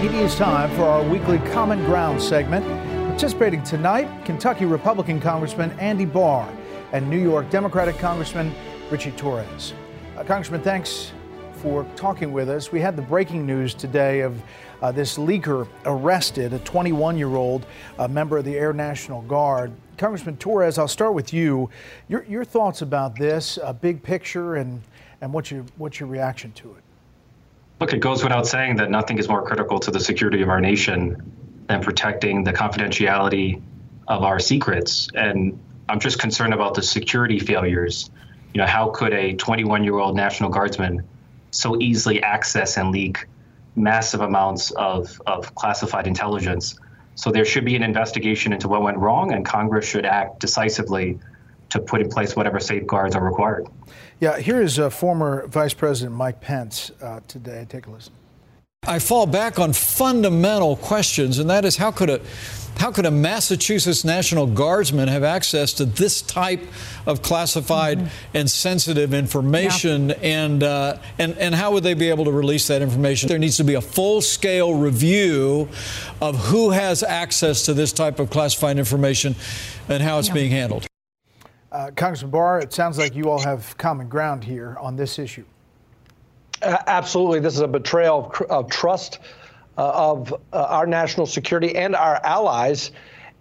It is time for our weekly Common Ground segment. Participating tonight, Kentucky Republican Congressman Andy Barr and New York Democratic Congressman Ritchie Torres. Uh, Congressman, thanks for talking with us. We had the breaking news today of uh, this leaker arrested, a 21 year old uh, member of the Air National Guard. Congressman Torres, I'll start with you. Your, your thoughts about this, uh, big picture, and, and what's, your, what's your reaction to it? Look, it goes without saying that nothing is more critical to the security of our nation than protecting the confidentiality of our secrets. And I'm just concerned about the security failures. You know, how could a 21 year old National Guardsman so easily access and leak massive amounts of, of classified intelligence? So there should be an investigation into what went wrong, and Congress should act decisively to put in place whatever safeguards are required. Yeah, here is uh, former Vice President Mike Pence uh, today. Take a listen. I fall back on fundamental questions, and that is how could a how could a Massachusetts National Guardsman have access to this type of classified mm-hmm. and sensitive information, yeah. and uh, and and how would they be able to release that information? There needs to be a full-scale review of who has access to this type of classified information and how it's yeah. being handled. Uh, Congressman Barr, it sounds like you all have common ground here on this issue. Uh, absolutely. This is a betrayal of, of trust uh, of uh, our national security and our allies.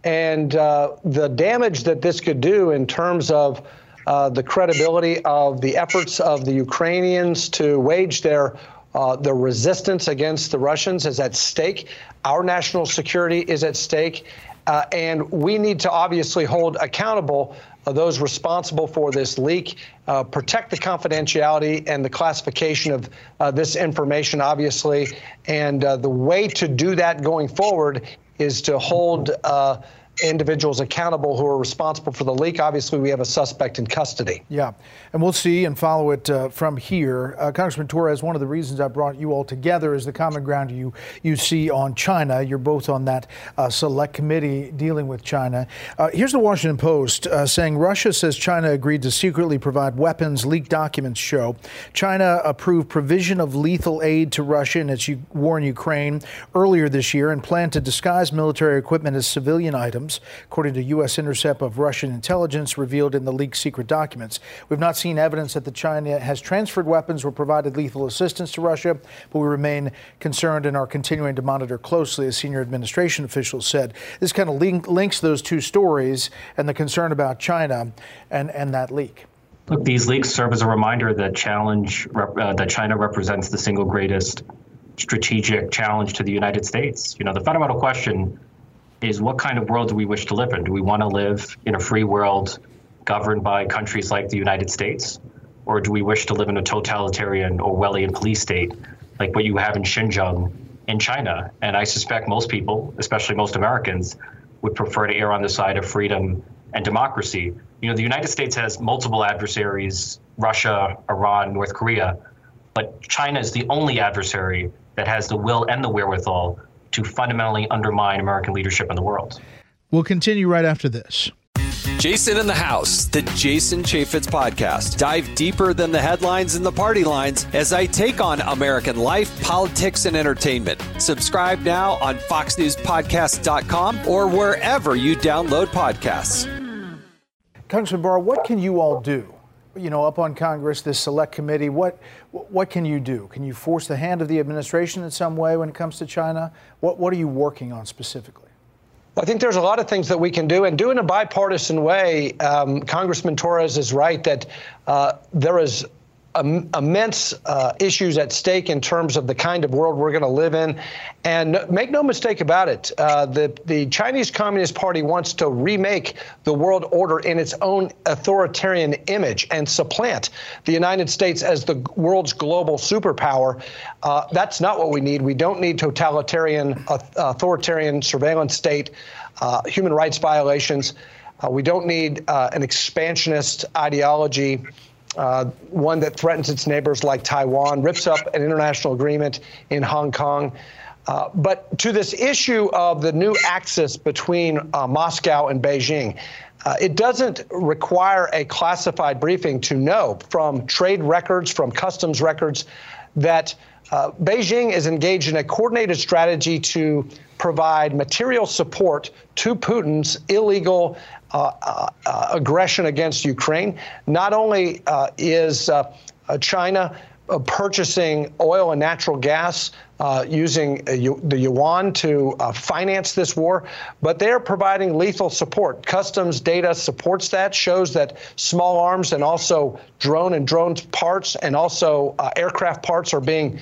And uh, the damage that this could do in terms of uh, the credibility of the efforts of the Ukrainians to wage their uh, the resistance against the Russians is at stake. Our national security is at stake. Uh, and we need to obviously hold accountable those responsible for this leak, uh, protect the confidentiality and the classification of uh, this information, obviously. And uh, the way to do that going forward is to hold uh, individuals accountable who are responsible for the leak. Obviously, we have a suspect in custody. Yeah, and we'll see and follow it uh, from here. Uh, Congressman Torres, one of the reasons I brought you all together is the common ground you you see on China. You're both on that uh, select committee dealing with China. Uh, here's the Washington Post uh, saying Russia says China agreed to secretly provide weapons. Leaked documents show China approved provision of lethal aid to Russia in its war in Ukraine earlier this year and planned to disguise military equipment as civilian items according to U.S. intercept of Russian intelligence revealed in the leaked secret documents. We've not seen evidence that the China has transferred weapons or provided lethal assistance to Russia, but we remain concerned and are continuing to monitor closely, as senior administration officials said. This kind of link, links those two stories and the concern about China and, and that leak. Look, these leaks serve as a reminder that challenge uh, that China represents the single greatest strategic challenge to the United States. You know, the fundamental question is what kind of world do we wish to live in? Do we want to live in a free world governed by countries like the United States? Or do we wish to live in a totalitarian Orwellian police state like what you have in Xinjiang in China? And I suspect most people, especially most Americans, would prefer to err on the side of freedom and democracy. You know, the United States has multiple adversaries Russia, Iran, North Korea, but China is the only adversary that has the will and the wherewithal to fundamentally undermine American leadership in the world. We'll continue right after this. Jason in the House, the Jason Chaffetz podcast. Dive deeper than the headlines and the party lines as I take on American life, politics, and entertainment. Subscribe now on FoxNewsPodcast.com or wherever you download podcasts. Congressman Barr, what can you all do you know, up on Congress, this select committee, what what can you do? Can you force the hand of the administration in some way when it comes to China? What what are you working on specifically? I think there's a lot of things that we can do, and do in a bipartisan way. Um, Congressman Torres is right that uh, there is immense uh, issues at stake in terms of the kind of world we're going to live in. And make no mistake about it, uh, the, the Chinese Communist Party wants to remake the world order in its own authoritarian image and supplant the United States as the world's global superpower. Uh, that's not what we need. We don't need totalitarian, authoritarian surveillance state, uh, human rights violations. Uh, we don't need uh, an expansionist ideology uh, one that threatens its neighbors like Taiwan, rips up an international agreement in Hong Kong. Uh, but to this issue of the new axis between uh, Moscow and Beijing, uh, it doesn't require a classified briefing to know from trade records, from customs records, that uh, Beijing is engaged in a coordinated strategy to provide material support to Putin's illegal uh, uh, uh, aggression against Ukraine. Not only uh, is China purchasing oil and natural gas uh, using uh, the yuan to uh, finance this war, but they're providing lethal support. Customs data supports that, shows that small arms and also drone and drone parts and also aircraft parts are being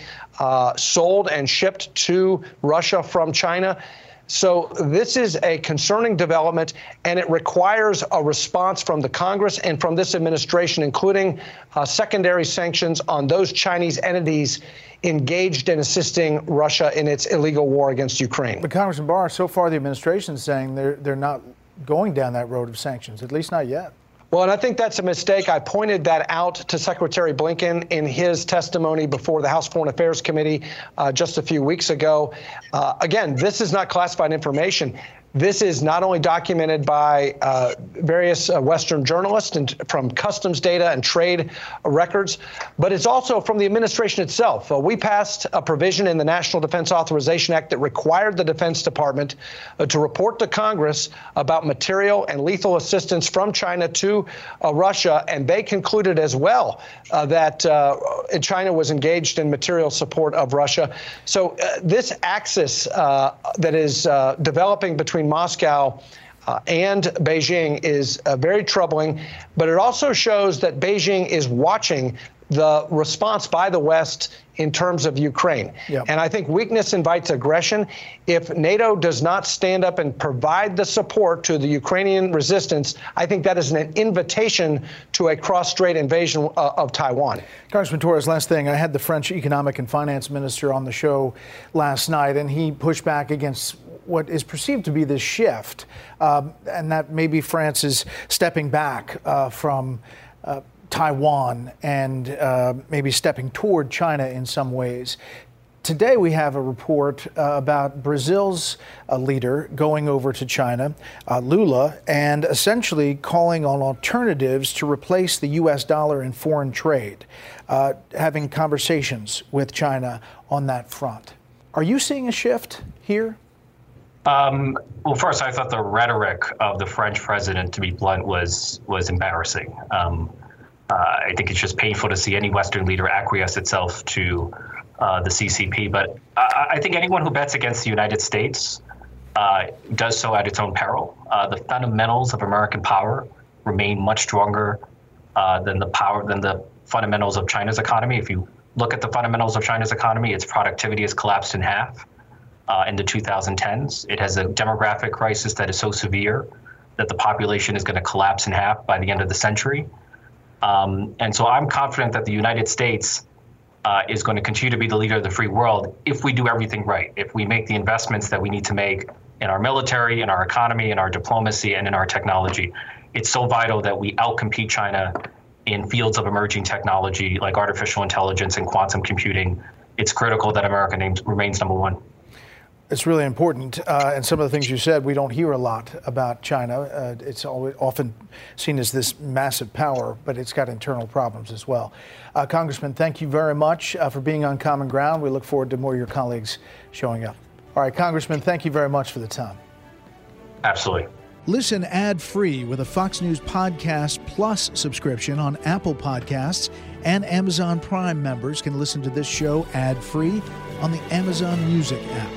sold and shipped to Russia from China. So this is a concerning development, and it requires a response from the Congress and from this administration, including uh, secondary sanctions on those Chinese entities engaged in assisting Russia in its illegal war against Ukraine. But Congressman Barr, so far the administration is saying they're they're not going down that road of sanctions, at least not yet. Well, and I think that's a mistake. I pointed that out to Secretary Blinken in his testimony before the House Foreign Affairs Committee uh, just a few weeks ago. Uh, again, this is not classified information. This is not only documented by uh, various uh, Western journalists and from customs data and trade records, but it's also from the administration itself. Uh, we passed a provision in the National Defense Authorization Act that required the Defense Department uh, to report to Congress about material and lethal assistance from China to uh, Russia, and they concluded as well uh, that China was engaged in material support of Russia. So this axis that is developing between Moscow uh, and Beijing is uh, very troubling, but it also shows that Beijing is watching the response by the West in terms of Ukraine. Yep. And I think weakness invites aggression. If NATO does not stand up and provide the support to the Ukrainian resistance, I think that is an invitation to a cross strait invasion uh, of Taiwan. Congressman Torres, last thing. I had the French economic and finance minister on the show last night, and he pushed back against what is perceived to be this shift, um, and that maybe France is stepping back uh, from uh, Taiwan and uh, maybe stepping toward China in some ways. Today, we have a report uh, about Brazil's uh, leader going over to China, uh, Lula, and essentially calling on alternatives to replace the U.S. dollar in foreign trade, uh, having conversations with China on that front. Are you seeing a shift here? Um, well, first, I thought the rhetoric of the French president, to be blunt, was was embarrassing. Um, uh, I think it's just painful to see any Western leader acquiesce itself to uh, the CCP. But I, I, think anyone who bets against the United States uh, does so at its own peril. Uh, the fundamentals of American power remain much stronger uh, than the power than the fundamentals of China's economy. If you look at the fundamentals of China's economy, its productivity has collapsed in half uh, in the 2010s. It has a demographic crisis that is so severe that the population is going to collapse in half by the end of the century. Um, and so I'm confident that the United States uh, is going to continue to be the leader of the free world if we do everything right, if we make the investments that we need to make in our military, in our economy, in our diplomacy, and in our technology. It's so vital that we outcompete China in fields of emerging technology like artificial intelligence and quantum computing. It's critical that America remains number one. It's really important. Uh, and some of the things you said, we don't hear a lot about China. Uh, it's always, often seen as this massive power, but it's got internal problems as well. Uh, Congressman, thank you very much uh, for being on Common Ground. We look forward to more of your colleagues showing up. All right, Congressman, thank you very much for the time. Absolutely. Listen ad free with a Fox News Podcast Plus subscription on Apple Podcasts, and Amazon Prime members can listen to this show ad free on the Amazon Music app.